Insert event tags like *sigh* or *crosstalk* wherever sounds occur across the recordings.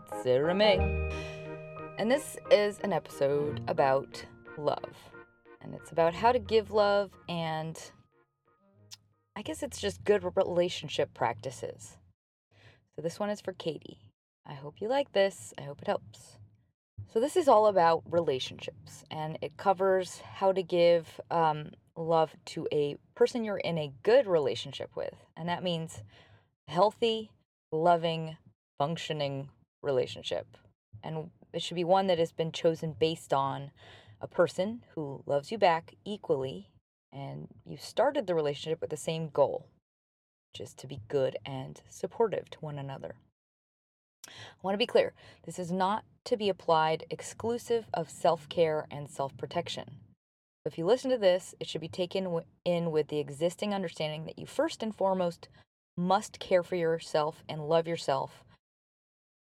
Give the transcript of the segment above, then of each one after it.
It's Sarah May. And this is an episode about love. And it's about how to give love and I guess it's just good relationship practices. So this one is for Katie. I hope you like this. I hope it helps. So this is all about relationships and it covers how to give um, love to a person you're in a good relationship with. And that means healthy, loving, functioning relationship. And it should be one that has been chosen based on a person who loves you back equally and you started the relationship with the same goal, which is to be good and supportive to one another. I want to be clear this is not to be applied exclusive of self care and self protection. If you listen to this, it should be taken in with the existing understanding that you first and foremost must care for yourself and love yourself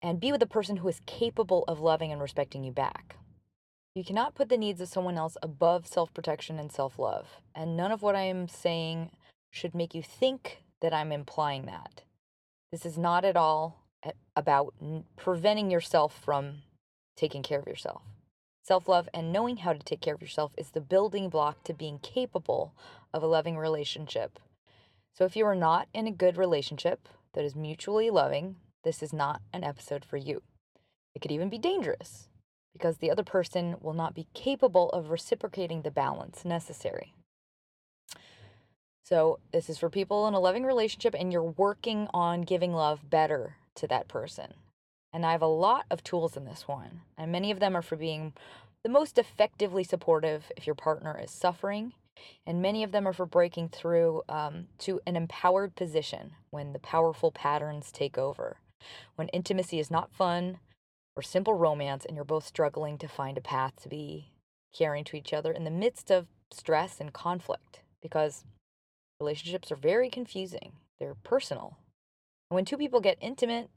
and be with a person who is capable of loving and respecting you back. You cannot put the needs of someone else above self protection and self love. And none of what I am saying should make you think that I'm implying that. This is not at all about preventing yourself from taking care of yourself. Self love and knowing how to take care of yourself is the building block to being capable of a loving relationship. So, if you are not in a good relationship that is mutually loving, this is not an episode for you. It could even be dangerous because the other person will not be capable of reciprocating the balance necessary. So, this is for people in a loving relationship and you're working on giving love better to that person. And I have a lot of tools in this one, and many of them are for being the most effectively supportive if your partner is suffering, and many of them are for breaking through um, to an empowered position when the powerful patterns take over, when intimacy is not fun or simple romance, and you're both struggling to find a path to be caring to each other in the midst of stress and conflict, because relationships are very confusing, they're personal. And when two people get intimate,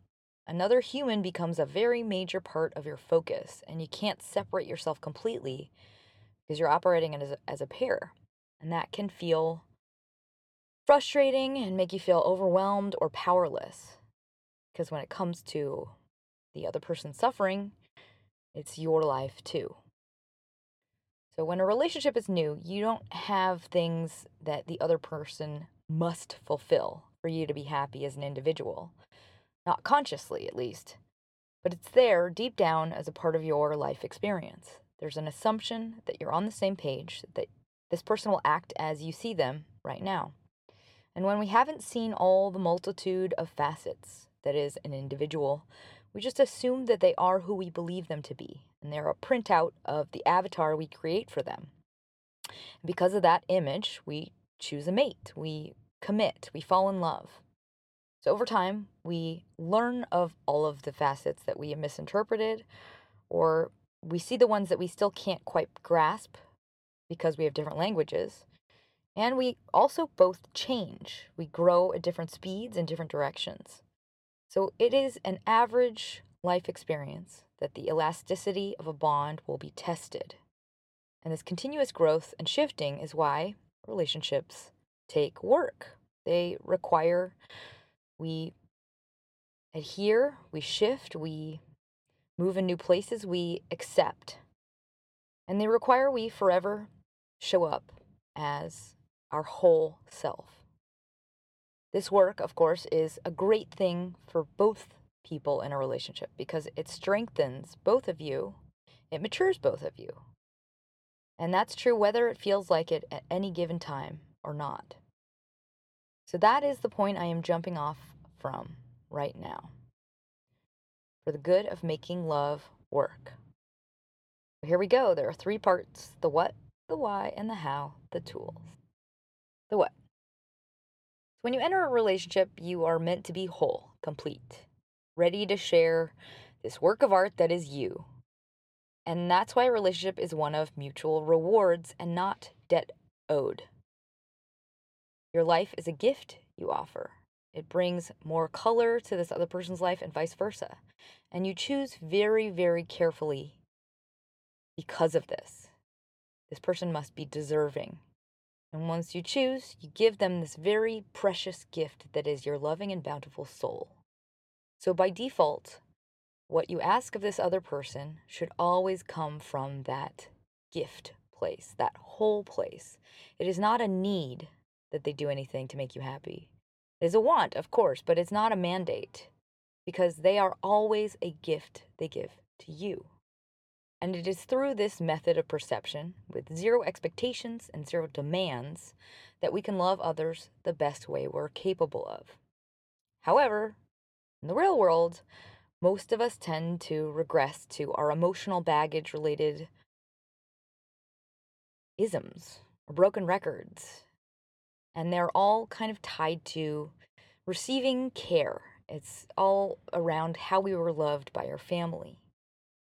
Another human becomes a very major part of your focus, and you can't separate yourself completely because you're operating as a, as a pair. And that can feel frustrating and make you feel overwhelmed or powerless. Because when it comes to the other person suffering, it's your life too. So when a relationship is new, you don't have things that the other person must fulfill for you to be happy as an individual not consciously at least, but it's there deep down as a part of your life experience. There's an assumption that you're on the same page, that this person will act as you see them right now. And when we haven't seen all the multitude of facets that is an individual, we just assume that they are who we believe them to be, and they're a printout of the avatar we create for them. And because of that image, we choose a mate, we commit, we fall in love. So over time, we learn of all of the facets that we misinterpreted, or we see the ones that we still can't quite grasp because we have different languages. And we also both change. We grow at different speeds in different directions. So it is an average life experience that the elasticity of a bond will be tested. And this continuous growth and shifting is why relationships take work. They require we adhere, we shift, we move in new places, we accept. And they require we forever show up as our whole self. This work, of course, is a great thing for both people in a relationship because it strengthens both of you, it matures both of you. And that's true whether it feels like it at any given time or not. So that is the point I am jumping off from right now for the good of making love work. Here we go. There are three parts the what, the why, and the how, the tools. The what. When you enter a relationship, you are meant to be whole, complete, ready to share this work of art that is you. And that's why a relationship is one of mutual rewards and not debt owed. Your life is a gift you offer. It brings more color to this other person's life and vice versa. And you choose very, very carefully because of this. This person must be deserving. And once you choose, you give them this very precious gift that is your loving and bountiful soul. So by default, what you ask of this other person should always come from that gift place, that whole place. It is not a need that they do anything to make you happy. It is a want, of course, but it's not a mandate because they are always a gift they give to you. And it is through this method of perception, with zero expectations and zero demands, that we can love others the best way we're capable of. However, in the real world, most of us tend to regress to our emotional baggage related isms or broken records. And they're all kind of tied to receiving care. It's all around how we were loved by our family.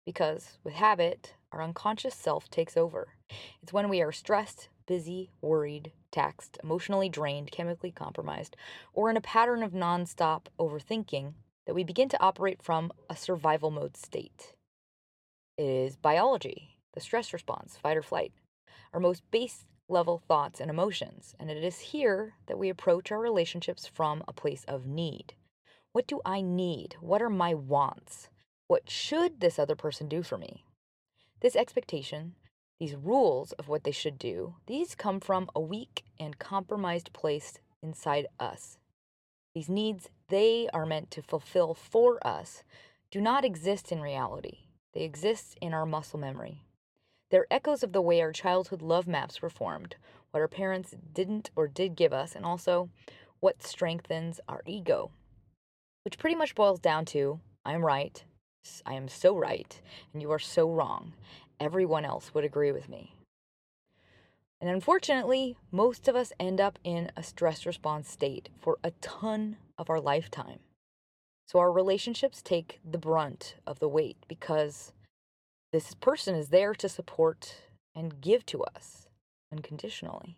Because with habit, our unconscious self takes over. It's when we are stressed, busy, worried, taxed, emotionally drained, chemically compromised, or in a pattern of nonstop overthinking that we begin to operate from a survival mode state. It is biology, the stress response, fight or flight, our most base level thoughts and emotions, and it is here that we approach our relationships from a place of need. What do I need? What are my wants? What should this other person do for me? This expectation, these rules of what they should do, these come from a weak and compromised place inside us. These needs they are meant to fulfill for us do not exist in reality. They exist in our muscle memory. They're echoes of the way our childhood love maps were formed, what our parents didn't or did give us, and also what strengthens our ego. Which pretty much boils down to I am right, I am so right, and you are so wrong. Everyone else would agree with me. And unfortunately, most of us end up in a stress response state for a ton of our lifetime. So our relationships take the brunt of the weight because this person is there to support and give to us unconditionally.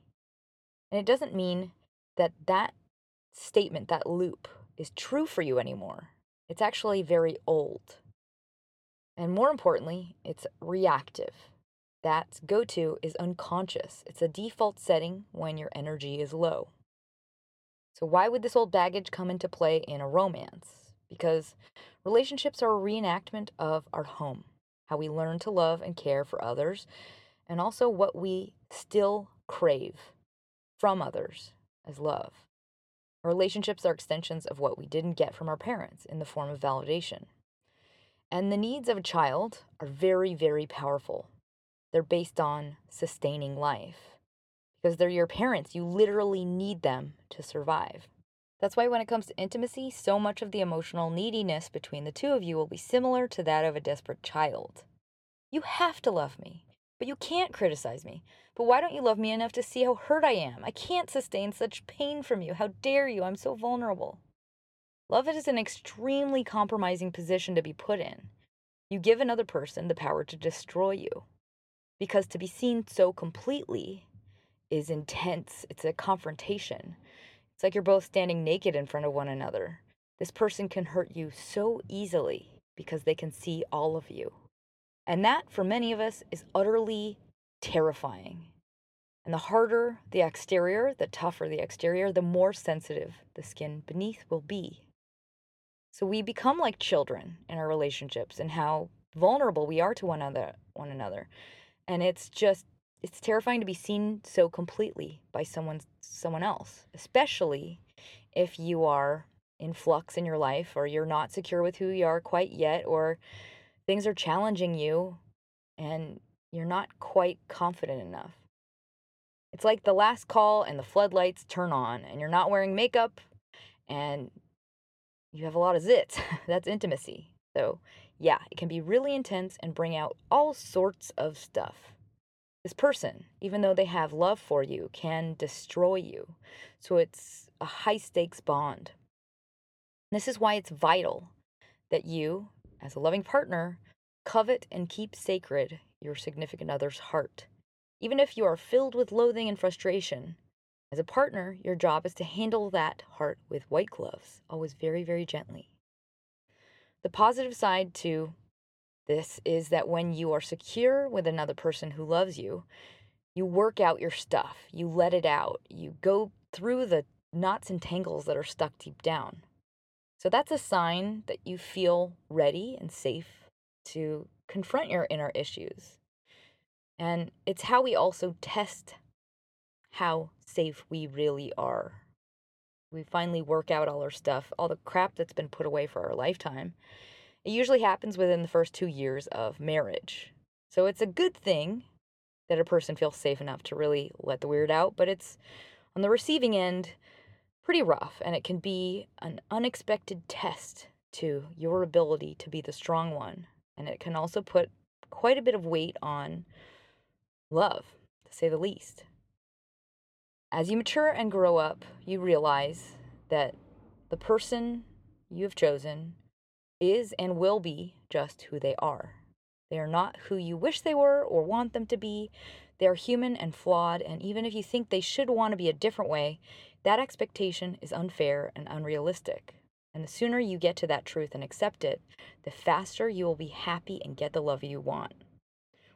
And it doesn't mean that that statement, that loop, is true for you anymore. It's actually very old. And more importantly, it's reactive that go to is unconscious. It's a default setting when your energy is low. So, why would this old baggage come into play in a romance? Because relationships are a reenactment of our home, how we learn to love and care for others, and also what we still crave from others as love. Our relationships are extensions of what we didn't get from our parents in the form of validation. And the needs of a child are very, very powerful they're based on sustaining life. Because they're your parents, you literally need them to survive. That's why, when it comes to intimacy, so much of the emotional neediness between the two of you will be similar to that of a desperate child. You have to love me, but you can't criticize me. But why don't you love me enough to see how hurt I am? I can't sustain such pain from you. How dare you? I'm so vulnerable. Love is an extremely compromising position to be put in. You give another person the power to destroy you because to be seen so completely is intense. It's a confrontation. It's like you're both standing naked in front of one another. This person can hurt you so easily because they can see all of you. And that, for many of us, is utterly terrifying. And the harder the exterior, the tougher the exterior, the more sensitive the skin beneath will be. So we become like children in our relationships and how vulnerable we are to one another, one another. And it's just it's terrifying to be seen so completely by someone someone else especially if you are in flux in your life or you're not secure with who you are quite yet or things are challenging you and you're not quite confident enough. It's like the last call and the floodlights turn on and you're not wearing makeup and you have a lot of zits *laughs* that's intimacy so yeah, it can be really intense and bring out all sorts of stuff. This person, even though they have love for you, can destroy you. So it's a high stakes bond. This is why it's vital that you, as a loving partner, covet and keep sacred your significant other's heart. Even if you are filled with loathing and frustration, as a partner, your job is to handle that heart with white gloves, always very, very gently. The positive side to this is that when you are secure with another person who loves you, you work out your stuff, you let it out, you go through the knots and tangles that are stuck deep down. So that's a sign that you feel ready and safe to confront your inner issues. And it's how we also test how safe we really are. We finally work out all our stuff, all the crap that's been put away for our lifetime. It usually happens within the first two years of marriage. So it's a good thing that a person feels safe enough to really let the weird out, but it's on the receiving end pretty rough, and it can be an unexpected test to your ability to be the strong one. And it can also put quite a bit of weight on love, to say the least. As you mature and grow up, you realize that the person you have chosen is and will be just who they are. They are not who you wish they were or want them to be. They are human and flawed, and even if you think they should want to be a different way, that expectation is unfair and unrealistic. And the sooner you get to that truth and accept it, the faster you will be happy and get the love you want.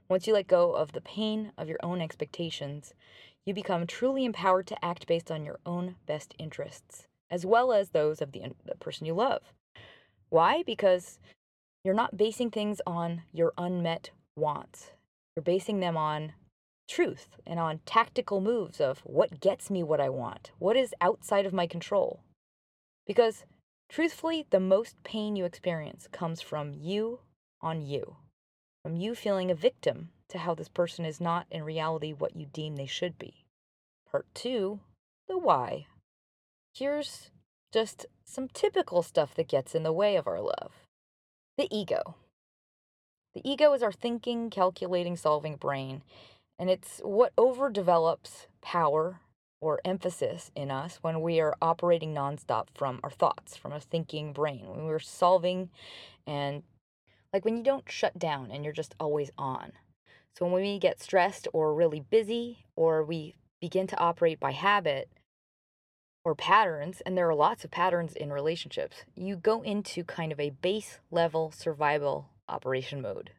Once you let go of the pain of your own expectations, you become truly empowered to act based on your own best interests, as well as those of the, the person you love. Why? Because you're not basing things on your unmet wants. You're basing them on truth and on tactical moves of what gets me what I want, what is outside of my control. Because truthfully, the most pain you experience comes from you on you, from you feeling a victim to how this person is not in reality what you deem they should be. Part two, the why. Here's just some typical stuff that gets in the way of our love the ego. The ego is our thinking, calculating, solving brain, and it's what overdevelops power or emphasis in us when we are operating nonstop from our thoughts, from a thinking brain, when we're solving and like when you don't shut down and you're just always on. So when we get stressed or really busy or we begin to operate by habit or patterns, and there are lots of patterns in relationships, you go into kind of a base level survival operation mode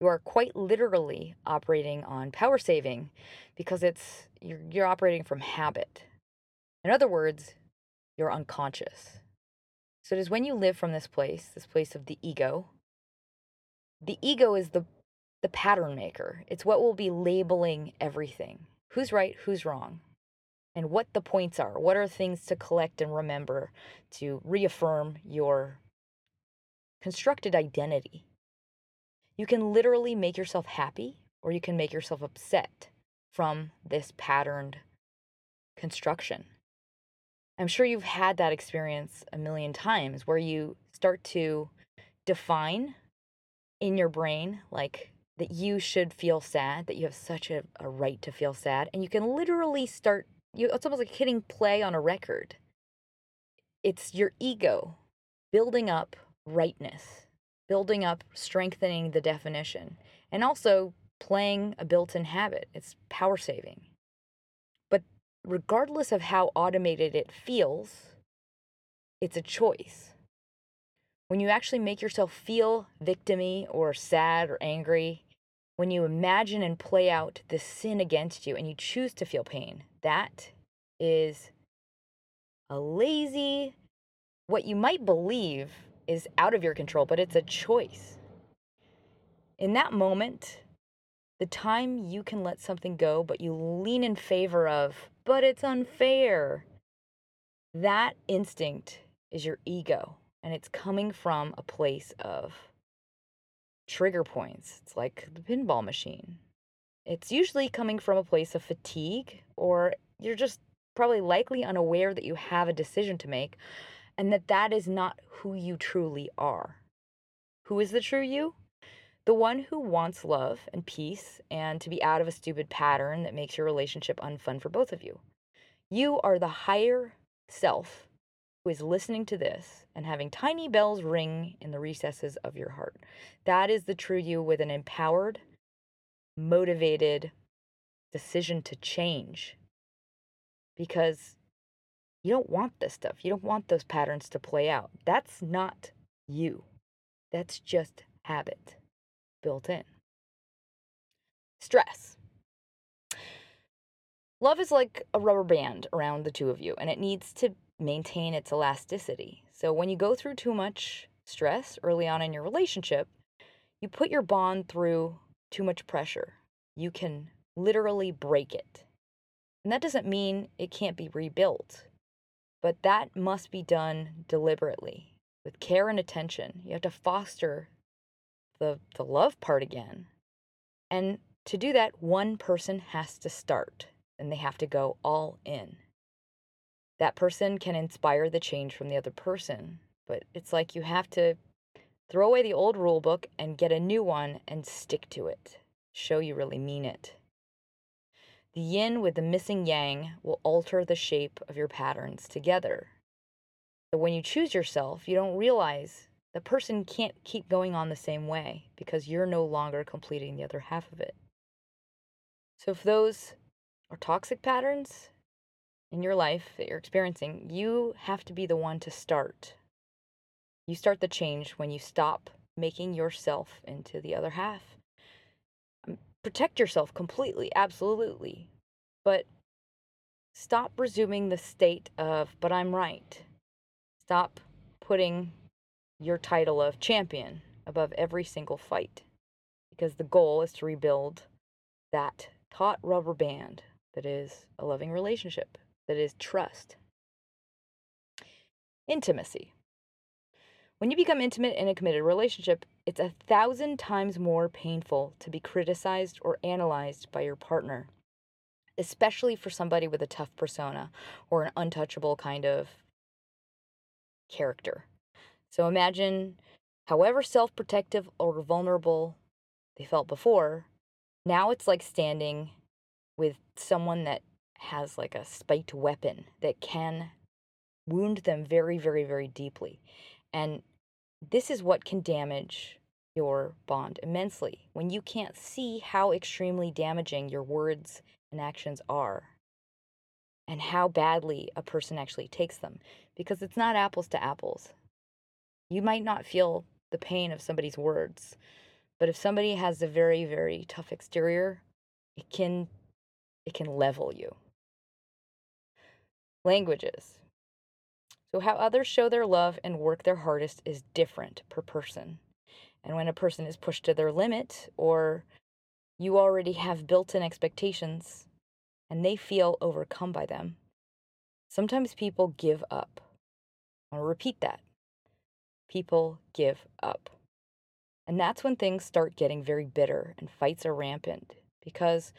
you are quite literally operating on power saving because it's you're, you're operating from habit. In other words, you're unconscious. So it is when you live from this place, this place of the ego. The ego is the the pattern maker. It's what will be labeling everything. Who's right, who's wrong, and what the points are. What are things to collect and remember to reaffirm your constructed identity? You can literally make yourself happy or you can make yourself upset from this patterned construction. I'm sure you've had that experience a million times where you start to define in your brain, like that you should feel sad, that you have such a, a right to feel sad. And you can literally start, you, it's almost like hitting play on a record. It's your ego building up rightness building up, strengthening the definition, and also playing a built in habit. It's power saving. But regardless of how automated it feels, it's a choice. When you actually make yourself feel victimy or sad or angry, when you imagine and play out the sin against you and you choose to feel pain, that is a lazy, what you might believe is out of your control, but it's a choice. In that moment, the time you can let something go, but you lean in favor of, but it's unfair, that instinct is your ego. And it's coming from a place of trigger points. It's like the pinball machine. It's usually coming from a place of fatigue, or you're just probably likely unaware that you have a decision to make, and that that is not who you truly are. Who is the true you? the one who wants love and peace and to be out of a stupid pattern that makes your relationship unfun for both of you. You are the higher self who is listening to this and having tiny bells ring in the recesses of your heart. That is the true you with an empowered, motivated decision to change because you don't want this stuff. You don't want those patterns to play out. That's not you. That's just habit built in. Stress. Love is like a rubber band around the two of you, and it needs to maintain its elasticity. So when you go through too much stress early on in your relationship, you put your bond through too much pressure. You can literally break it. And that doesn't mean it can't be rebuilt, but that must be done deliberately with care and attention. You have to foster the, the love part again. And to do that, one person has to start and they have to go all in. That person can inspire the change from the other person, but it's like you have to throw away the old rule book and get a new one and stick to it. Show you really mean it. The yin with the missing yang will alter the shape of your patterns together. So when you choose yourself, you don't realize the person can't keep going on the same way because you're no longer completing the other half of it. So if those are toxic patterns in your life that you're experiencing, you have to be the one to start. You start the change when you stop making yourself into the other half. Um, protect yourself completely, absolutely. But stop resuming the state of, but I'm right. Stop putting your title of champion above every single fight because the goal is to rebuild that taut rubber band that is a loving relationship, that is trust. Intimacy. When you become intimate in a committed relationship, it's a thousand times more painful to be criticized or analyzed by your partner, especially for somebody with a tough persona or an untouchable kind of character. So imagine however self protective or vulnerable they felt before, now it's like standing with someone that has like a spiked weapon that can wound them very, very, very deeply. And this is what can damage your bond immensely when you can't see how extremely damaging your words and actions are and how badly a person actually takes them because it's not apples to apples. You might not feel the pain of somebody's words, but if somebody has a very, very tough exterior, it can it can level you. Languages. So how others show their love and work their hardest is different per person. And when a person is pushed to their limit or you already have built-in expectations and they feel overcome by them, sometimes people give up. I'll repeat that people give up. And that's when things start getting very bitter and fights are rampant because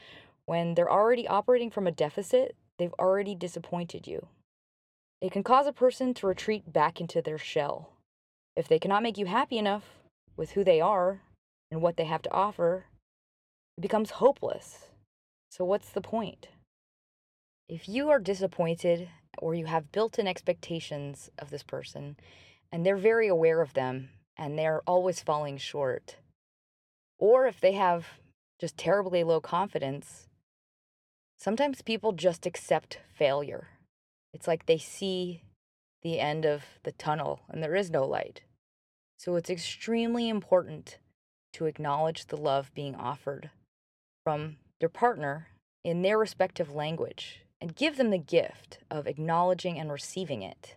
when they're already operating from a deficit, they've already disappointed you. It can cause a person to retreat back into their shell. If they cannot make you happy enough with who they are and what they have to offer, it becomes hopeless. So, what's the point? If you are disappointed or you have built in expectations of this person, and they're very aware of them and they're always falling short. Or if they have just terribly low confidence, sometimes people just accept failure. It's like they see the end of the tunnel and there is no light. So it's extremely important to acknowledge the love being offered from their partner in their respective language and give them the gift of acknowledging and receiving it.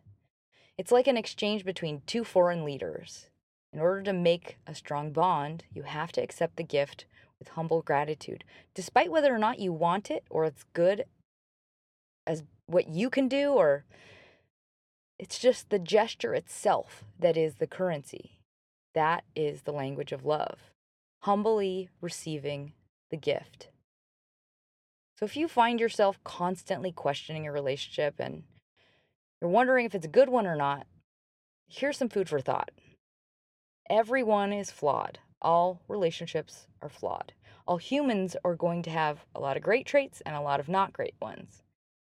It's like an exchange between two foreign leaders. In order to make a strong bond, you have to accept the gift with humble gratitude, despite whether or not you want it or it's good as what you can do, or it's just the gesture itself that is the currency. That is the language of love. Humbly receiving the gift. So if you find yourself constantly questioning a relationship and you're wondering if it's a good one or not, here's some food for thought. Everyone is flawed. All relationships are flawed. All humans are going to have a lot of great traits and a lot of not great ones.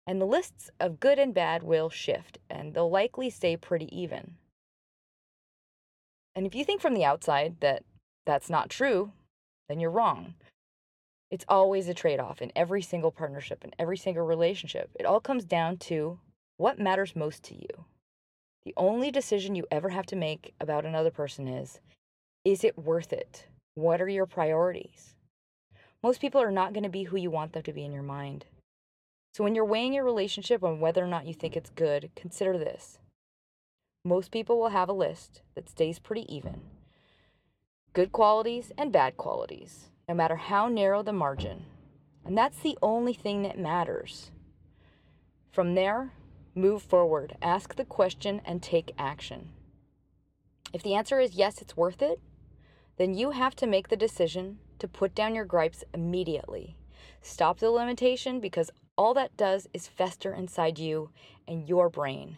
And the lists of good and bad will shift, and they'll likely stay pretty even. And if you think from the outside that that's not true, then you're wrong. It's always a trade off in every single partnership, in every single relationship. It all comes down to what matters most to you. The only decision you ever have to make about another person is is it worth it? What are your priorities? Most people are not going to be who you want them to be in your mind. So when you're weighing your relationship on whether or not you think it's good, consider this. Most people will have a list that stays pretty even good qualities and bad qualities, no matter how narrow the margin. And that's the only thing that matters. From there, move forward, ask the question, and take action. If the answer is yes, it's worth it, then you have to make the decision to put down your gripes immediately. Stop the limitation because all that does is fester inside you and your brain.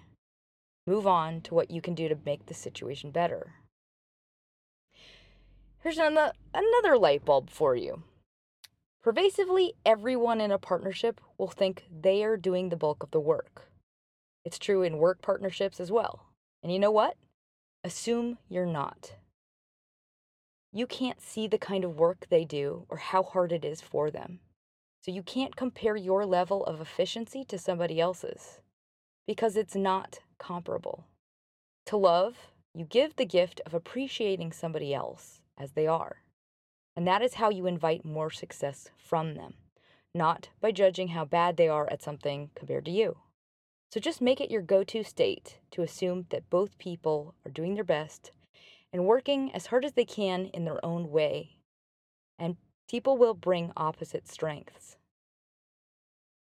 Move on to what you can do to make the situation better. Here's another, another light bulb for you. Pervasively, everyone in a partnership will think they are doing the bulk of the work. It's true in work partnerships as well. And you know what? Assume you're not. You can't see the kind of work they do or how hard it is for them. So you can't compare your level of efficiency to somebody else's because it's not comparable. To love, you give the gift of appreciating somebody else as they are. And that is how you invite more success from them, not by judging how bad they are at something compared to you. So just make it your go to state to assume that both people are doing their best and working as hard as they can in their own way. And people will bring opposite strengths.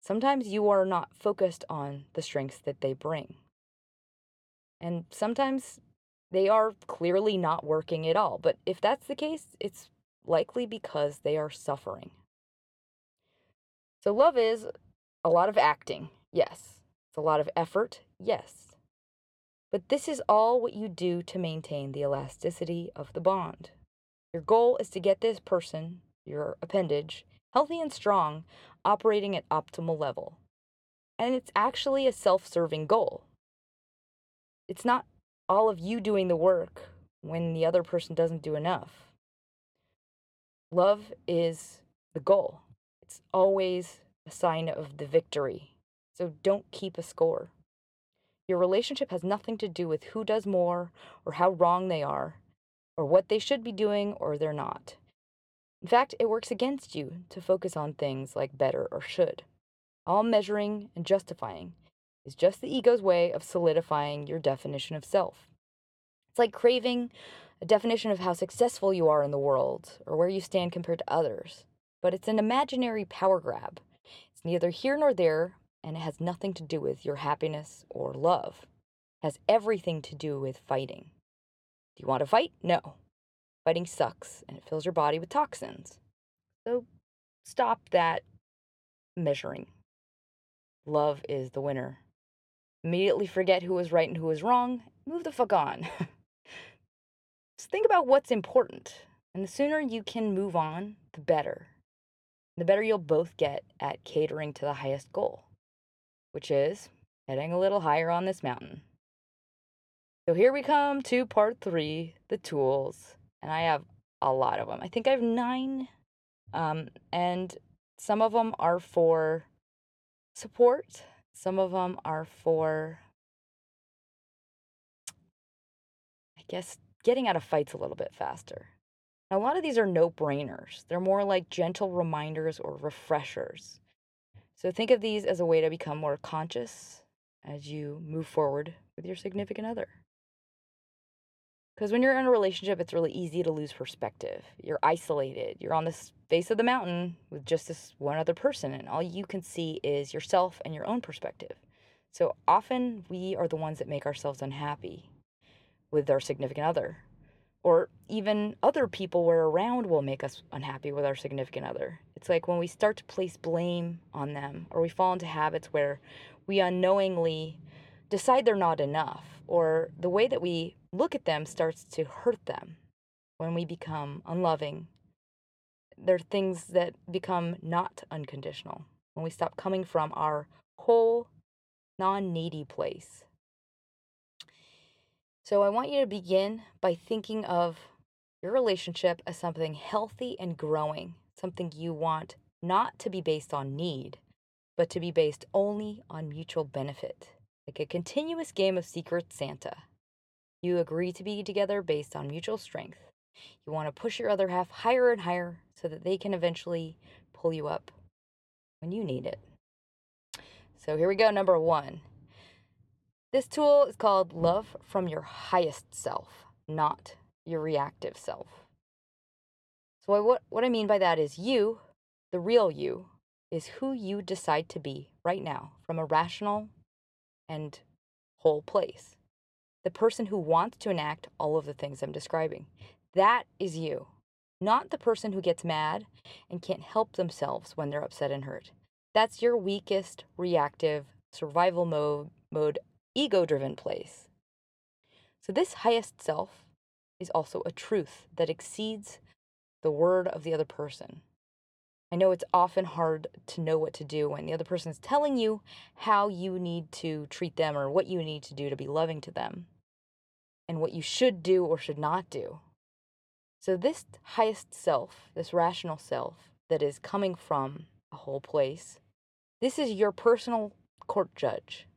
Sometimes you are not focused on the strengths that they bring. And sometimes they are clearly not working at all. But if that's the case, it's likely because they are suffering. So, love is a lot of acting, yes. It's a lot of effort, yes. But this is all what you do to maintain the elasticity of the bond. Your goal is to get this person, your appendage, healthy and strong, operating at optimal level. And it's actually a self serving goal. It's not all of you doing the work when the other person doesn't do enough. Love is the goal, it's always a sign of the victory. So don't keep a score. Your relationship has nothing to do with who does more or how wrong they are or what they should be doing or they're not. In fact, it works against you to focus on things like better or should. All measuring and justifying is just the ego's way of solidifying your definition of self. It's like craving a definition of how successful you are in the world or where you stand compared to others. But it's an imaginary power grab. It's neither here nor there, and it has nothing to do with your happiness or love. It has everything to do with fighting. Do you want to fight? No. Fighting sucks and it fills your body with toxins. So stop that measuring. Love is the winner. Immediately forget who was right and who was wrong. Move the fuck on. *laughs* Just think about what's important. And the sooner you can move on, the better. The better you'll both get at catering to the highest goal which is heading a little higher on this mountain. So here we come to part three the tools. And I have a lot of them. I think I have nine. Um, and some of them are for support, some of them are for, I guess, getting out of fights a little bit faster. A lot of these are no brainers, they're more like gentle reminders or refreshers. So think of these as a way to become more conscious as you move forward with your significant other. Because when you're in a relationship, it's really easy to lose perspective. You're isolated. You're on the face of the mountain with just this one other person, and all you can see is yourself and your own perspective. So often we are the ones that make ourselves unhappy with our significant other or even other people we're around will make us unhappy with our significant other. It's like when we start to place blame on them, or we fall into habits where we unknowingly decide they're not enough, or the way that we look at them starts to hurt them when we become unloving. There are things that become not unconditional when we stop coming from our whole, non needy place. So I want you to begin by thinking of your relationship as something healthy and growing, something you want not to be based on need, but to be based only on mutual benefit, like a continuous game of Secret Santa. You agree to be together based on mutual strength. You want to push your other half higher and higher so that they can eventually pull you up when you need it. So here we go, number one. This tool is called Love from Your Highest Self, not your reactive self. So, what, what I mean by that is you, the real you, is who you decide to be right now from a rational and whole place the person who wants to enact all of the things I'm describing. That is you, not the person who gets mad and can't help themselves when they're upset and hurt. That's your weakest, reactive, survival mode, mode ego driven place. So, this highest self is also a truth that exceeds the word of the other person. I know it's often hard to know what to do when the other person is telling you how you need to treat them or what you need to do to be loving to them and what you should do or should not do. So, this highest self, this rational self that is coming from a whole place, this is your personal court judge.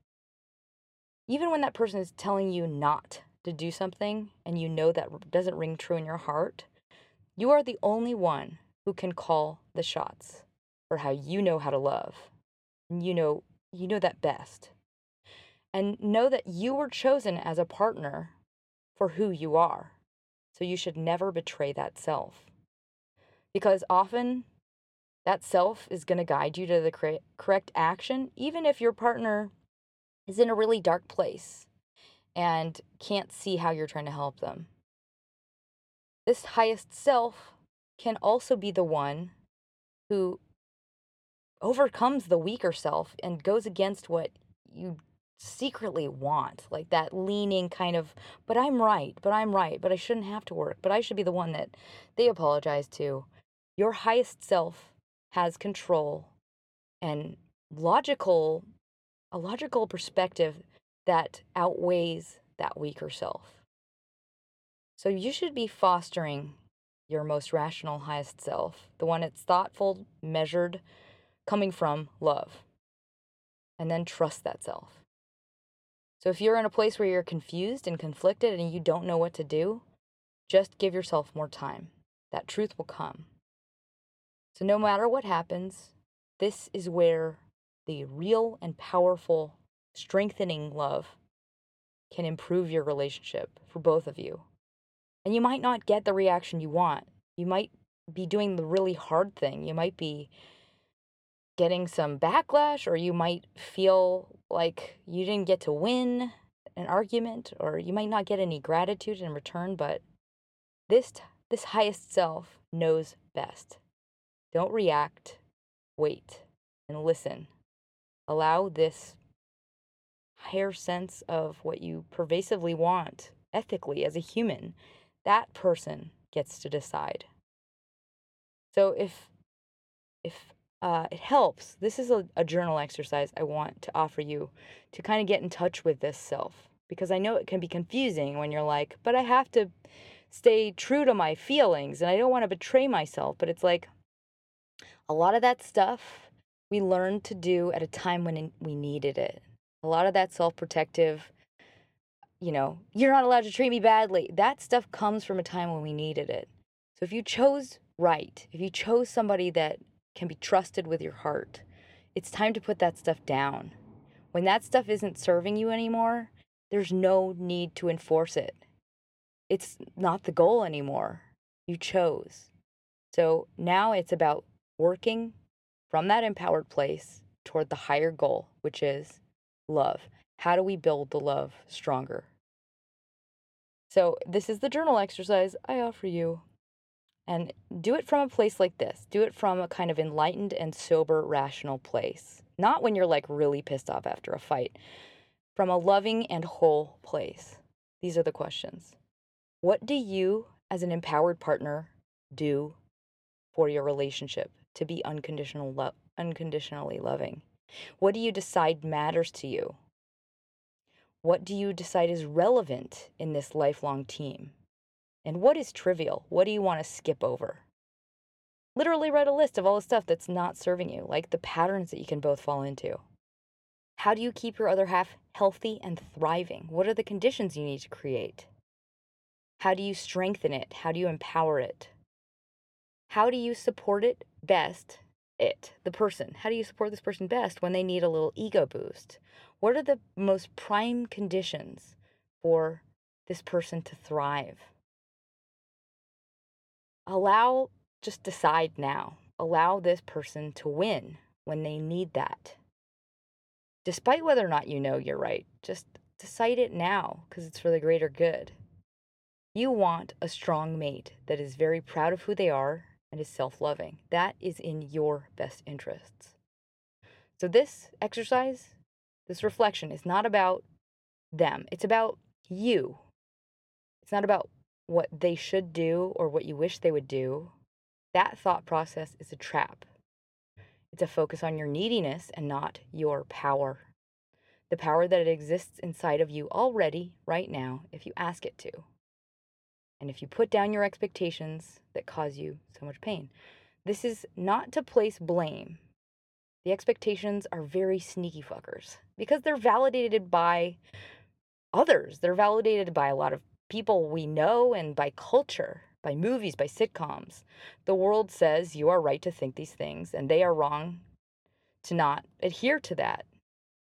Even when that person is telling you not to do something and you know that doesn't ring true in your heart, you are the only one who can call the shots for how you know how to love. And You know, you know that best. And know that you were chosen as a partner for who you are. So you should never betray that self. Because often that self is going to guide you to the correct action, even if your partner is in a really dark place and can't see how you're trying to help them. This highest self can also be the one who overcomes the weaker self and goes against what you secretly want like that leaning kind of but i'm right but i'm right but i shouldn't have to work but i should be the one that they apologize to your highest self has control and logical a logical perspective that outweighs that weaker self so you should be fostering your most rational highest self the one that's thoughtful measured coming from love and then trust that self so if you're in a place where you're confused and conflicted and you don't know what to do, just give yourself more time. That truth will come. So no matter what happens, this is where the real and powerful strengthening love can improve your relationship for both of you. And you might not get the reaction you want. You might be doing the really hard thing. You might be getting some backlash, or you might feel like you didn't get to win an argument, or you might not get any gratitude in return, but this, this highest self knows best. Don't react, wait, and listen. Allow this higher sense of what you pervasively want ethically as a human. That person gets to decide. So if if uh, it helps. This is a, a journal exercise I want to offer you to kind of get in touch with this self because I know it can be confusing when you're like, but I have to stay true to my feelings and I don't want to betray myself. But it's like a lot of that stuff we learned to do at a time when we needed it. A lot of that self protective, you know, you're not allowed to treat me badly. That stuff comes from a time when we needed it. So if you chose right, if you chose somebody that can be trusted with your heart. It's time to put that stuff down. When that stuff isn't serving you anymore, there's no need to enforce it. It's not the goal anymore. You chose. So now it's about working from that empowered place toward the higher goal, which is love. How do we build the love stronger? So, this is the journal exercise I offer you. And do it from a place like this. Do it from a kind of enlightened and sober, rational place. Not when you're like really pissed off after a fight. From a loving and whole place. These are the questions What do you as an empowered partner, do for your relationship to be unconditional lo- unconditionally loving? What do you decide matters to you? What do you decide is relevant in this lifelong team? And what is trivial? What do you want to skip over? Literally write a list of all the stuff that's not serving you, like the patterns that you can both fall into. How do you keep your other half healthy and thriving? What are the conditions you need to create? How do you strengthen it? How do you empower it? How do you support it best? It, the person. How do you support this person best when they need a little ego boost? What are the most prime conditions for this person to thrive? Allow, just decide now. Allow this person to win when they need that. Despite whether or not you know you're right, just decide it now because it's for the greater good. You want a strong mate that is very proud of who they are and is self loving. That is in your best interests. So, this exercise, this reflection is not about them, it's about you. It's not about what they should do or what you wish they would do. That thought process is a trap. It's a focus on your neediness and not your power. The power that exists inside of you already, right now, if you ask it to. And if you put down your expectations that cause you so much pain. This is not to place blame. The expectations are very sneaky fuckers because they're validated by others. They're validated by a lot of people we know and by culture, by movies, by sitcoms. The world says you are right to think these things, and they are wrong to not adhere to that.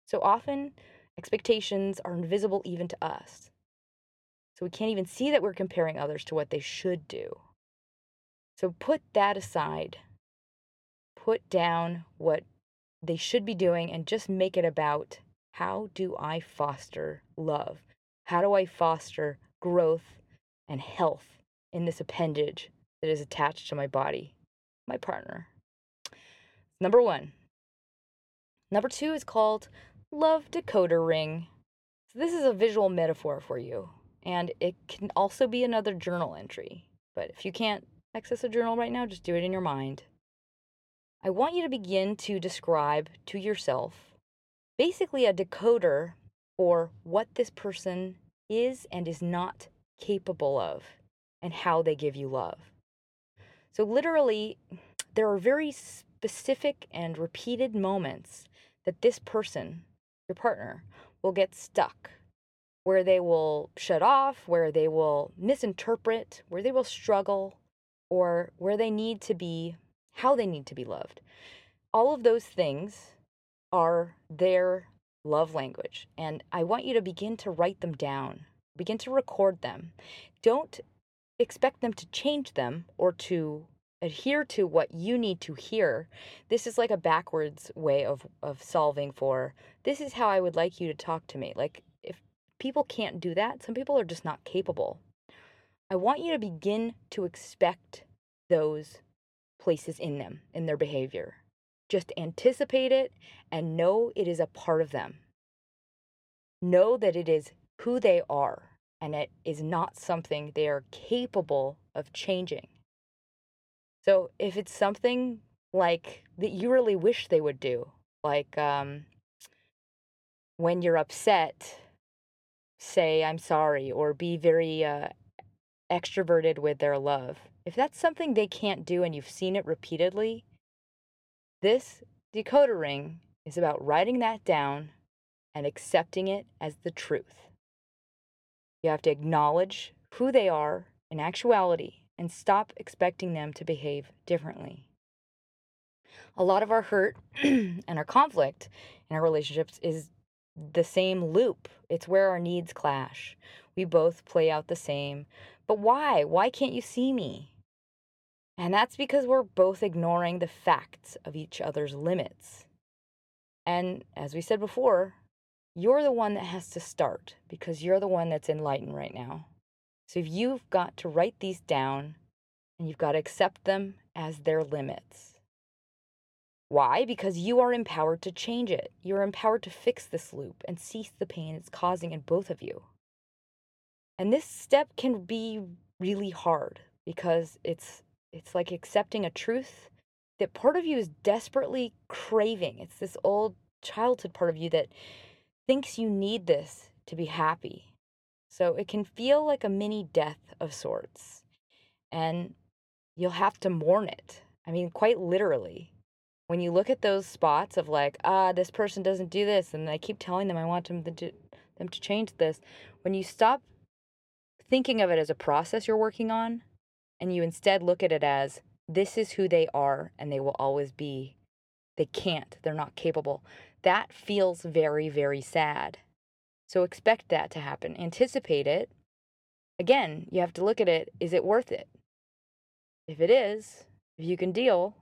So often, expectations are invisible even to us. So we can't even see that we're comparing others to what they should do. So put that aside. Put down what they should be doing and just make it about how do I foster love? How do I foster growth and health in this appendage that is attached to my body, my partner. Number one. Number two is called Love Decoder Ring. So this is a visual metaphor for you, and it can also be another journal entry. But if you can't access a journal right now, just do it in your mind. I want you to begin to describe to yourself basically a decoder for what this person is and is not capable of and how they give you love. So, literally, there are very specific and repeated moments that this person, your partner, will get stuck, where they will shut off, where they will misinterpret, where they will struggle, or where they need to be, how they need to be loved. All of those things are their love language. And I want you to begin to write them down, begin to record them. Don't expect them to change them or to adhere to what you need to hear. This is like a backwards way of, of solving for this is how I would like you to talk to me. Like, people can't do that, some people are just not capable. I want you to begin to expect those places in them, in their behavior. Just anticipate it and know it is a part of them. Know that it is who they are and it is not something they are capable of changing. So if it's something like that you really wish they would do, like um, when you're upset, say, I'm sorry, or be very uh, extroverted with their love. If that's something they can't do and you've seen it repeatedly, this decoder ring is about writing that down and accepting it as the truth. You have to acknowledge who they are in actuality and stop expecting them to behave differently. A lot of our hurt *clears throat* and our conflict in our relationships is the same loop. It's where our needs clash. We both play out the same. But why? Why can't you see me? And that's because we're both ignoring the facts of each other's limits. And as we said before, you're the one that has to start because you're the one that's enlightened right now. So if you've got to write these down and you've got to accept them as their limits. Why? Because you are empowered to change it. You're empowered to fix this loop and cease the pain it's causing in both of you. And this step can be really hard because it's it's like accepting a truth that part of you is desperately craving. It's this old childhood part of you that thinks you need this to be happy. So it can feel like a mini death of sorts. And you'll have to mourn it. I mean, quite literally. When you look at those spots of like, ah, this person doesn't do this, and I keep telling them I want them to do, them to change this, when you stop thinking of it as a process you're working on, and you instead look at it as this is who they are and they will always be. They can't, they're not capable. That feels very, very sad. So expect that to happen. Anticipate it. Again, you have to look at it is it worth it? If it is, if you can deal,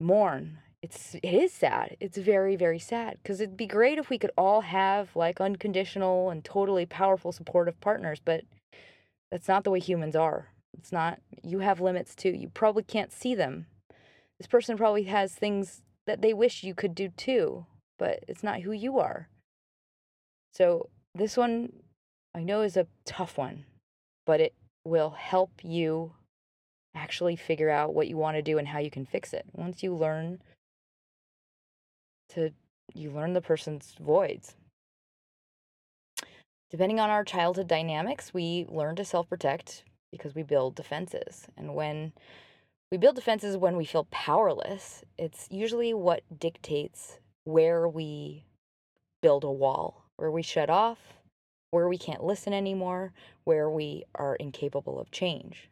mourn. It's it is sad. It's very very sad because it'd be great if we could all have like unconditional and totally powerful supportive partners, but that's not the way humans are. It's not you have limits too. You probably can't see them. This person probably has things that they wish you could do too, but it's not who you are. So, this one I know is a tough one, but it will help you actually figure out what you want to do and how you can fix it. Once you learn to you learn the person's voids. Depending on our childhood dynamics, we learn to self-protect because we build defenses. And when we build defenses when we feel powerless, it's usually what dictates where we build a wall, where we shut off, where we can't listen anymore, where we are incapable of change.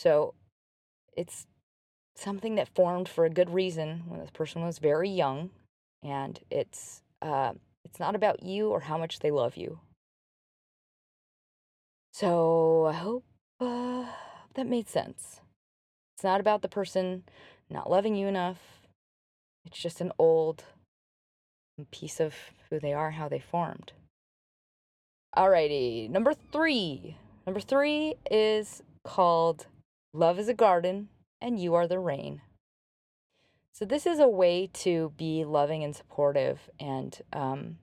So it's something that formed for a good reason when this person was very young, and it's uh, it's not about you or how much they love you. So I hope uh, that made sense. It's not about the person not loving you enough. It's just an old piece of who they are, how they formed. Alrighty, number three. Number three is called Love is a garden, and you are the rain. So, this is a way to be loving and supportive, and um,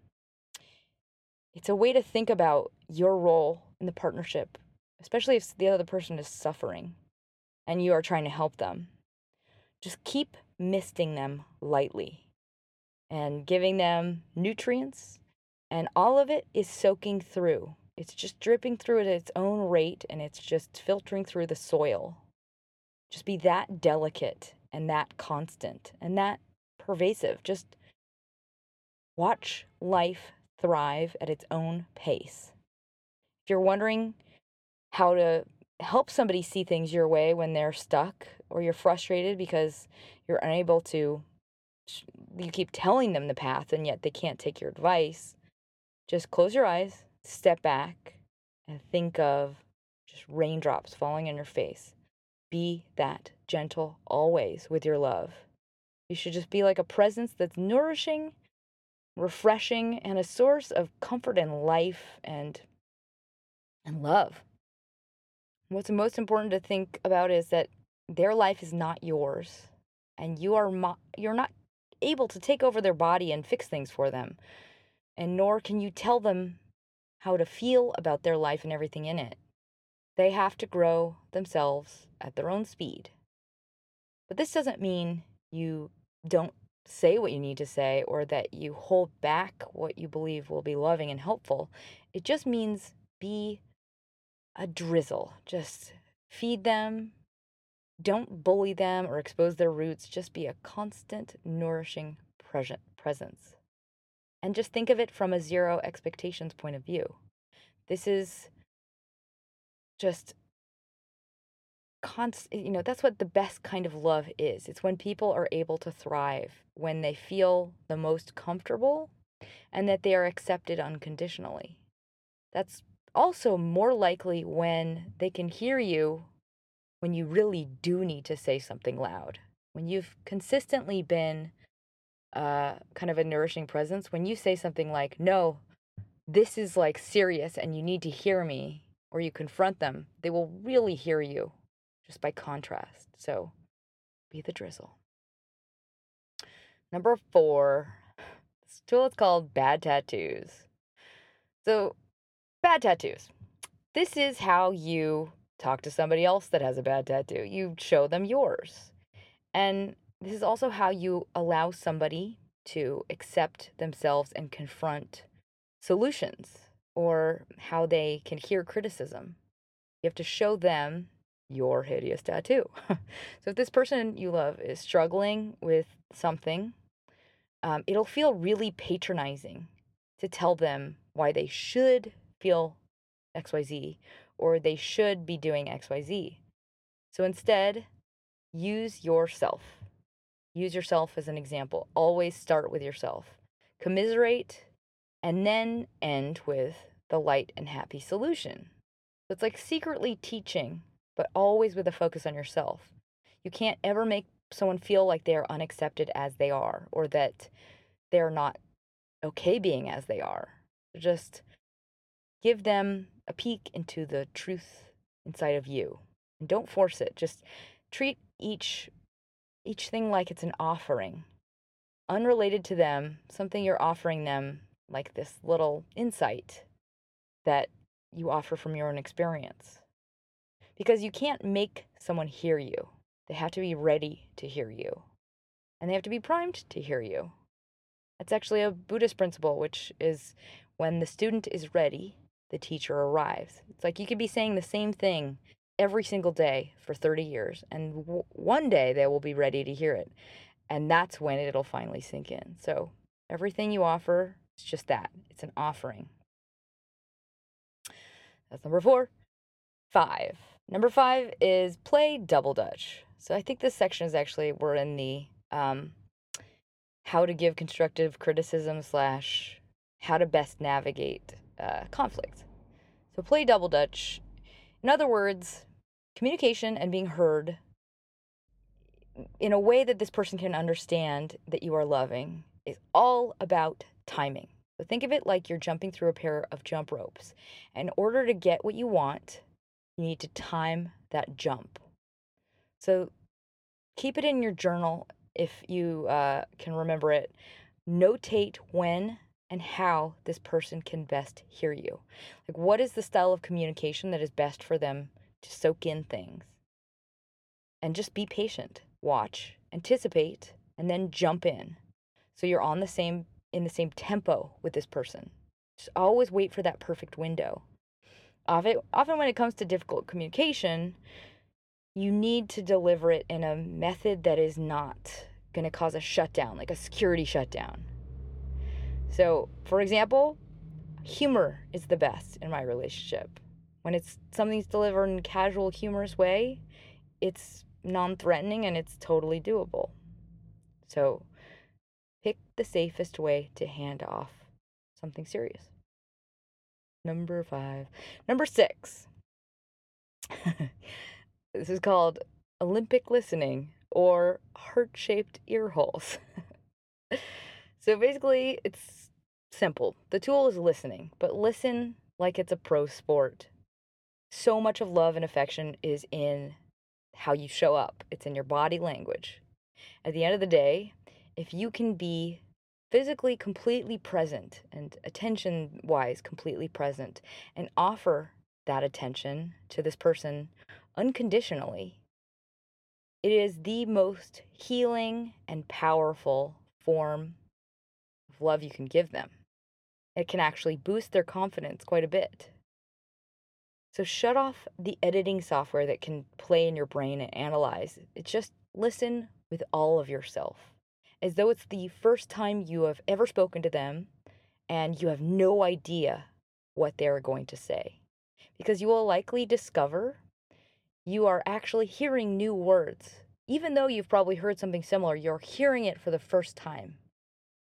it's a way to think about your role in the partnership, especially if the other person is suffering and you are trying to help them. Just keep misting them lightly and giving them nutrients, and all of it is soaking through. It's just dripping through at its own rate and it's just filtering through the soil. Just be that delicate and that constant and that pervasive. Just watch life thrive at its own pace. If you're wondering how to help somebody see things your way when they're stuck or you're frustrated because you're unable to, you keep telling them the path and yet they can't take your advice, just close your eyes step back and think of just raindrops falling on your face. Be that gentle always with your love. You should just be like a presence that's nourishing, refreshing, and a source of comfort and life and and love. What's most important to think about is that their life is not yours, and you are mo- you're not able to take over their body and fix things for them, and nor can you tell them how to feel about their life and everything in it. They have to grow themselves at their own speed. But this doesn't mean you don't say what you need to say or that you hold back what you believe will be loving and helpful. It just means be a drizzle. Just feed them. Don't bully them or expose their roots. Just be a constant, nourishing presence and just think of it from a zero expectations point of view. This is just const you know that's what the best kind of love is it's when people are able to thrive when they feel the most comfortable and that they are accepted unconditionally that's also more likely when they can hear you when you really do need to say something loud when you've consistently been uh, kind of a nourishing presence, when you say something like, no, this is like serious and you need to hear me, or you confront them, they will really hear you just by contrast. So be the drizzle. Number four, this tool is called bad tattoos. So, bad tattoos. this is how you talk to somebody else that has a bad tattoo. You show them yours. And this is also how you allow somebody to accept themselves and confront solutions or how they can hear criticism. You have to show them your hideous tattoo. *laughs* so if this person you love is struggling with something, um, it'll feel really patronizing to tell them why they should feel XYZ or they should be doing XYZ. So instead, use yourself. Use yourself as an example. Always start with yourself. Commiserate and then end with the light and happy solution. So it's like secretly teaching, but always with a focus on yourself. You can't ever make someone feel like they are unaccepted as they are or that they're not okay being as they are. Just give them a peek into the truth inside of you. And don't force it. Just treat each each thing like it's an offering. Unrelated to them, something you're offering them like this little insight that you offer from your own experience. Because you can't make someone hear you. They have to be ready to hear you. And they have to be primed to hear you. It's actually a Buddhist principle, which is when the student is ready, the teacher arrives. It's like you could be saying the same thing every single day for 30 years, and w- one day they will be ready to hear it. And that's when it'll finally sink in. So everything you offer is just that it's an offering. That's number four. Five. Number five is play double dutch. So I think this section is actually, we're in the um, how to give constructive criticism slash how to best navigate uh, conflict. So play double dutch. In other words, communication and being heard in a way that this person can understand that you are loving is all about timing. So think of it like you're jumping through a pair of jump ropes. In order to get what you want, you need to time that jump. So keep it in your journal if you uh, can remember it. Notate when and how this person can best hear you. Like, what is the style of communication that is best for them to soak in things? And just be patient, watch, anticipate, and then jump in. So you're on the same in the same tempo with this person. Just always wait for that perfect window. Often, often when it comes to difficult communication, you need to deliver it in a method that is not going to cause a shutdown, like a security shutdown. So, for example, humor is the best in my relationship. When it's something's delivered in a casual, humorous way, it's non-threatening and it's totally doable. So, pick the safest way to hand off something serious. Number 5. Number 6. *laughs* this is called Olympic listening or heart-shaped ear holes. *laughs* So basically, it's simple. The tool is listening, but listen like it's a pro sport. So much of love and affection is in how you show up, it's in your body language. At the end of the day, if you can be physically completely present and attention wise completely present and offer that attention to this person unconditionally, it is the most healing and powerful form of love you can give them. It can actually boost their confidence quite a bit. So shut off the editing software that can play in your brain and analyze. It's just listen with all of yourself, as though it's the first time you have ever spoken to them and you have no idea what they're going to say. Because you will likely discover you are actually hearing new words. Even though you've probably heard something similar, you're hearing it for the first time.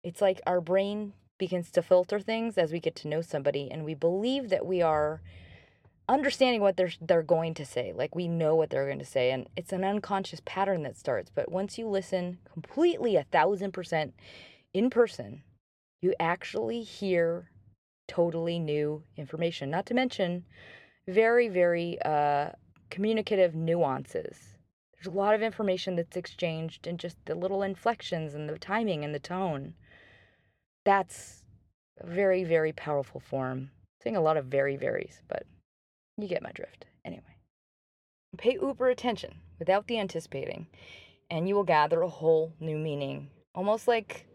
It's like our brain begins to filter things as we get to know somebody and we believe that we are understanding what they're they're going to say like we know what they're going to say and it's an unconscious pattern that starts but once you listen completely a thousand percent in person you actually hear totally new information not to mention very very uh, communicative nuances there's a lot of information that's exchanged and just the little inflections and the timing and the tone that's a very, very powerful form. I'm saying a lot of very, varies, but You get my drift. Anyway, pay uber attention without the anticipating, and you will gather a whole new meaning, almost like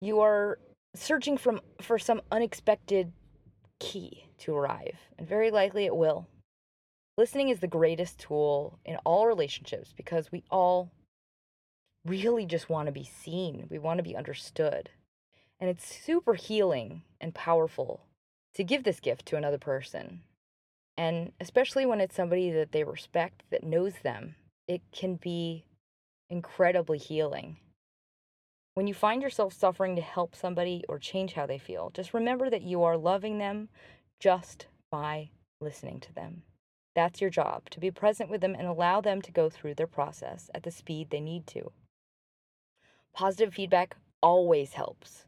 you are searching from for some unexpected key to arrive, and very likely it will. Listening is the greatest tool in all relationships because we all really just want to be seen. We want to be understood. And it's super healing and powerful to give this gift to another person. And especially when it's somebody that they respect, that knows them, it can be incredibly healing. When you find yourself suffering to help somebody or change how they feel, just remember that you are loving them just by listening to them. That's your job, to be present with them and allow them to go through their process at the speed they need to. Positive feedback always helps.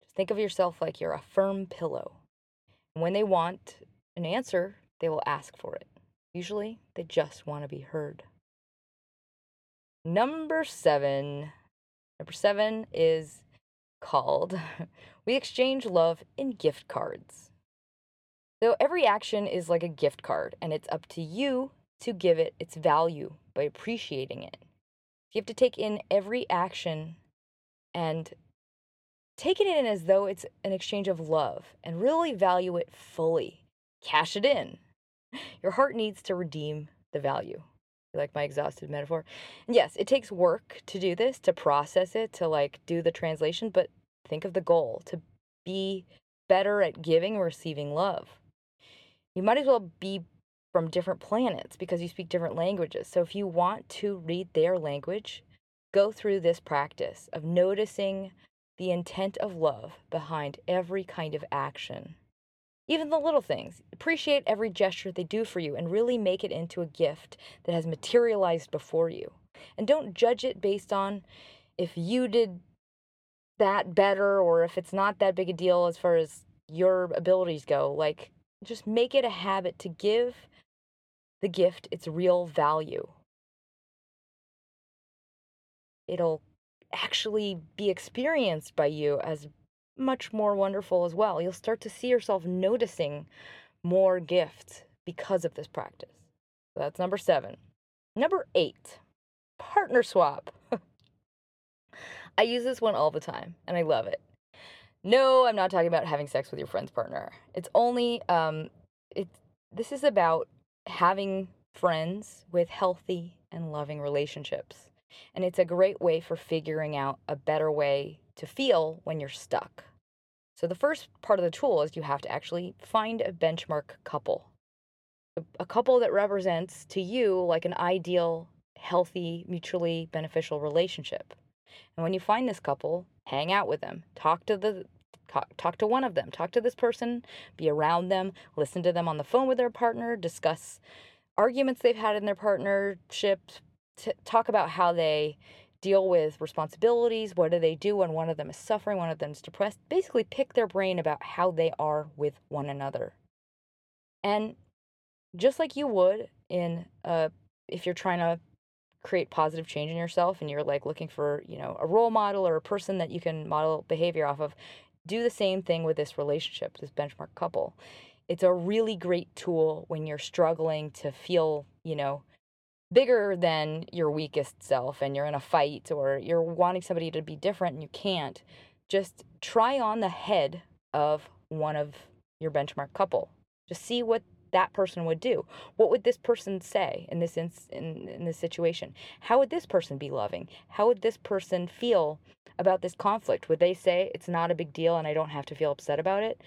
Just think of yourself like you're a firm pillow. And when they want an answer, they will ask for it. Usually, they just want to be heard. Number seven. Number seven is called *laughs* We Exchange Love in Gift Cards. So every action is like a gift card, and it's up to you to give it its value by appreciating it. You have to take in every action and take it in as though it's an exchange of love and really value it fully. Cash it in. Your heart needs to redeem the value. Like my exhausted metaphor. And yes, it takes work to do this, to process it, to like do the translation, but think of the goal to be better at giving and receiving love. You might as well be from different planets because you speak different languages. So if you want to read their language, go through this practice of noticing the intent of love behind every kind of action. Even the little things. Appreciate every gesture they do for you and really make it into a gift that has materialized before you. And don't judge it based on if you did that better or if it's not that big a deal as far as your abilities go. Like, just make it a habit to give the gift its real value. It'll actually be experienced by you as much more wonderful as well. You'll start to see yourself noticing more gifts because of this practice. So that's number seven. Number eight, partner swap. *laughs* I use this one all the time and I love it. No, I'm not talking about having sex with your friend's partner. It's only um it's this is about having friends with healthy and loving relationships. And it's a great way for figuring out a better way to feel when you're stuck. So, the first part of the tool is you have to actually find a benchmark couple. A couple that represents to you like an ideal, healthy, mutually beneficial relationship. And when you find this couple, hang out with them, talk to the talk to one of them, talk to this person, be around them, listen to them on the phone with their partner, discuss arguments they've had in their partnership, t- talk about how they deal with responsibilities. What do they do when one of them is suffering, one of them is depressed? Basically, pick their brain about how they are with one another. And just like you would in uh, if you're trying to create positive change in yourself and you're like looking for you know a role model or a person that you can model behavior off of do the same thing with this relationship this benchmark couple it's a really great tool when you're struggling to feel you know bigger than your weakest self and you're in a fight or you're wanting somebody to be different and you can't, just try on the head of one of your benchmark couple. Just see what that person would do. What would this person say in this in, in, in this situation? How would this person be loving? How would this person feel about this conflict? Would they say it's not a big deal and I don't have to feel upset about it?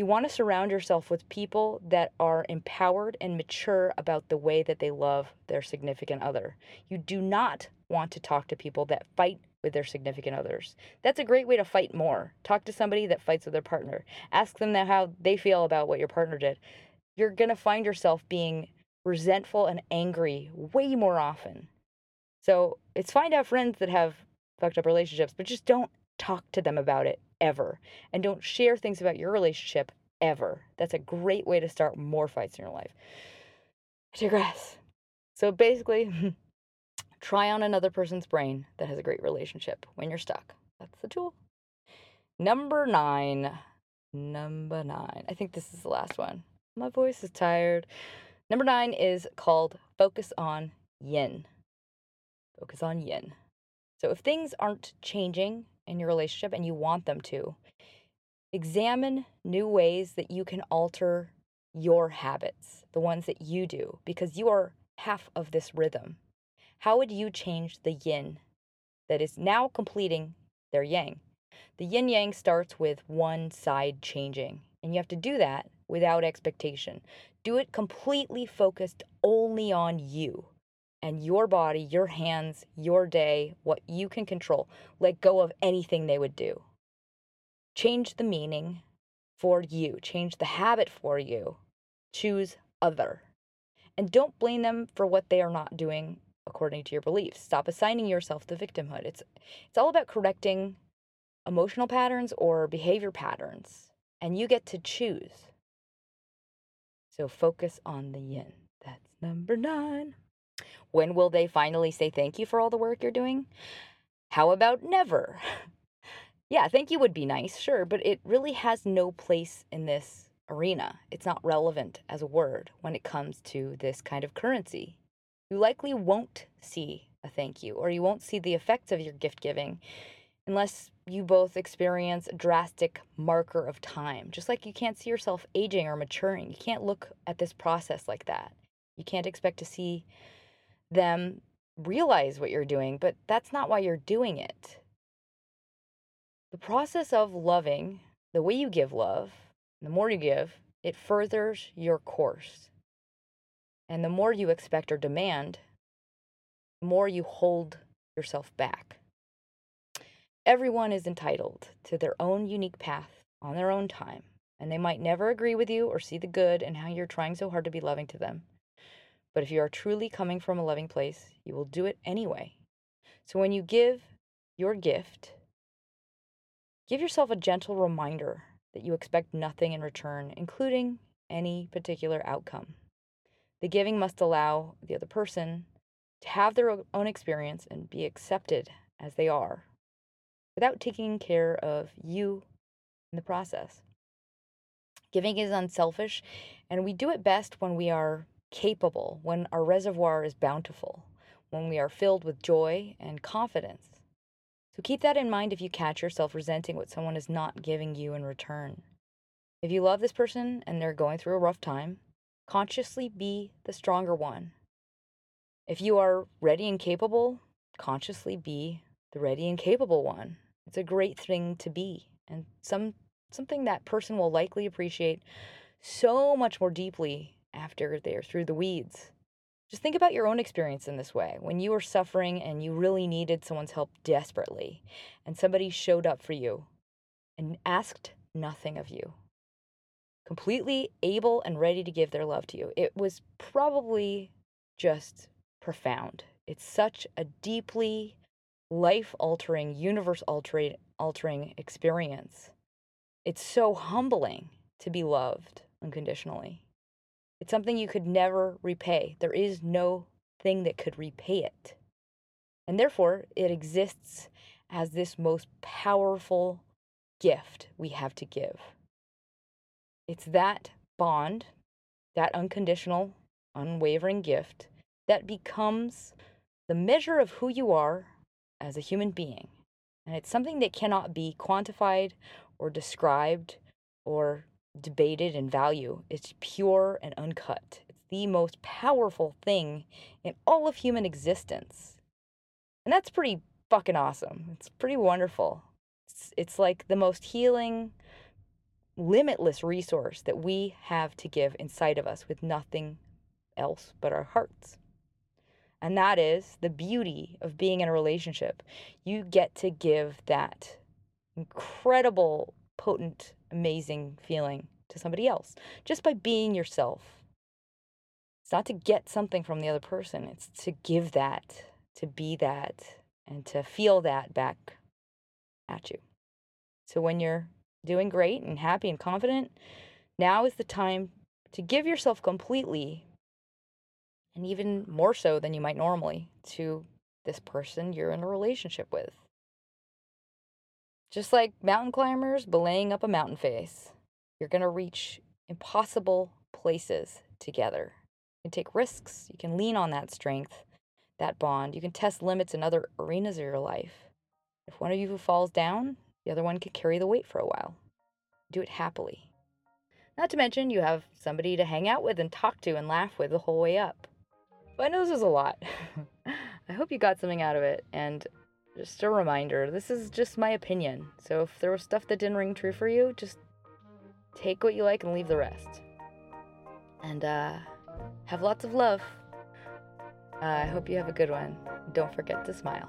You want to surround yourself with people that are empowered and mature about the way that they love their significant other. You do not want to talk to people that fight with their significant others. That's a great way to fight more. Talk to somebody that fights with their partner. Ask them how they feel about what your partner did. You're going to find yourself being resentful and angry way more often. So it's fine to have friends that have fucked up relationships, but just don't talk to them about it ever. And don't share things about your relationship ever. That's a great way to start more fights in your life. I digress. So basically, *laughs* try on another person's brain that has a great relationship when you're stuck. That's the tool. Number nine. Number nine. I think this is the last one. My voice is tired. Number nine is called Focus on Yin. Focus on Yin. So if things aren't changing in your relationship and you want them to, examine new ways that you can alter your habits, the ones that you do, because you are half of this rhythm. How would you change the yin that is now completing their yang? The yin yang starts with one side changing, and you have to do that without expectation. Do it completely focused only on you and your body, your hands, your day, what you can control. Let go of anything they would do. Change the meaning for you, change the habit for you. Choose other. And don't blame them for what they are not doing according to your beliefs. Stop assigning yourself the victimhood. It's it's all about correcting emotional patterns or behavior patterns, and you get to choose. So focus on the yin. That's number 9. When will they finally say thank you for all the work you're doing? How about never? yeah, thank you would be nice, sure, but it really has no place in this arena. It's not relevant as a word when it comes to this kind of currency. You likely won't see a thank you, or you won't see the effects of your gift giving unless you both experience a drastic marker of time. Just like you can't see yourself aging or maturing, you can't look at this process like that. You can't expect to see them realize what you're doing, but that's not why you're doing it. The process of loving, the way you give love, the more you give, it furthers your course. And the more you expect or demand, the more you hold yourself back. Everyone is entitled to their own unique path on their own time, and they might never agree with you or see the good in how you're trying so hard to be loving to them. But if you are truly coming from a loving place, you will do it anyway. So when you give your gift, give yourself a gentle reminder that you expect nothing in return, including any particular outcome. The giving must allow the other person to have their own experience and be accepted as they are without taking care of you in the process. Giving is unselfish, and we do it best when we are capable, when our reservoir is bountiful, when we are filled with joy and confidence. So keep that in mind if you catch yourself resenting what someone is not giving you in return. If you love this person and they're going through a rough time, consciously be the stronger one. If you are ready and capable, consciously be the ready and capable one. It's a great thing to be and some something that person will likely appreciate so much more deeply after they're through the weeds. Just think about your own experience in this way. When you were suffering and you really needed someone's help desperately, and somebody showed up for you and asked nothing of you, completely able and ready to give their love to you, it was probably just profound. It's such a deeply life altering, universe altering experience. It's so humbling to be loved unconditionally. It's something you could never repay. There is no thing that could repay it. And therefore, it exists as this most powerful gift we have to give. It's that bond, that unconditional, unwavering gift that becomes the measure of who you are as a human being. And it's something that cannot be quantified or described or debated in value. It's pure and uncut. It's the most powerful thing in all of human existence. And that's pretty fucking awesome. It's pretty wonderful. It's, it's like the most healing, limitless resource that we have to give inside of us with nothing else but our hearts. And that is the beauty of being in a relationship. You get to give that incredible, potent amazing feeling to somebody else just by being yourself. It's not to get something from the other person, it's to give that, to be that, and to feel that back at you. So when you're doing great and happy and confident, now is the time to give yourself completely and even more so than you might normally to this person you're in a relationship with. Just like mountain climbers belaying up a mountain face, you're going to reach impossible places together. You can take risks, you can lean on that strength, that bond. You can test limits in other arenas of your life. If one of you falls down, the other one can carry the weight for a while. Do it happily. Not to mention, you have somebody to hang out with and talk to and laugh with the whole way up. But I know this a lot. *laughs* I hope you got something out of it. And just a reminder this is just my opinion. So if there was stuff that didn't ring true for you, just take what you like and leave the rest. And uh, have lots of love. Uh, I hope you have a good one. Don't forget to smile.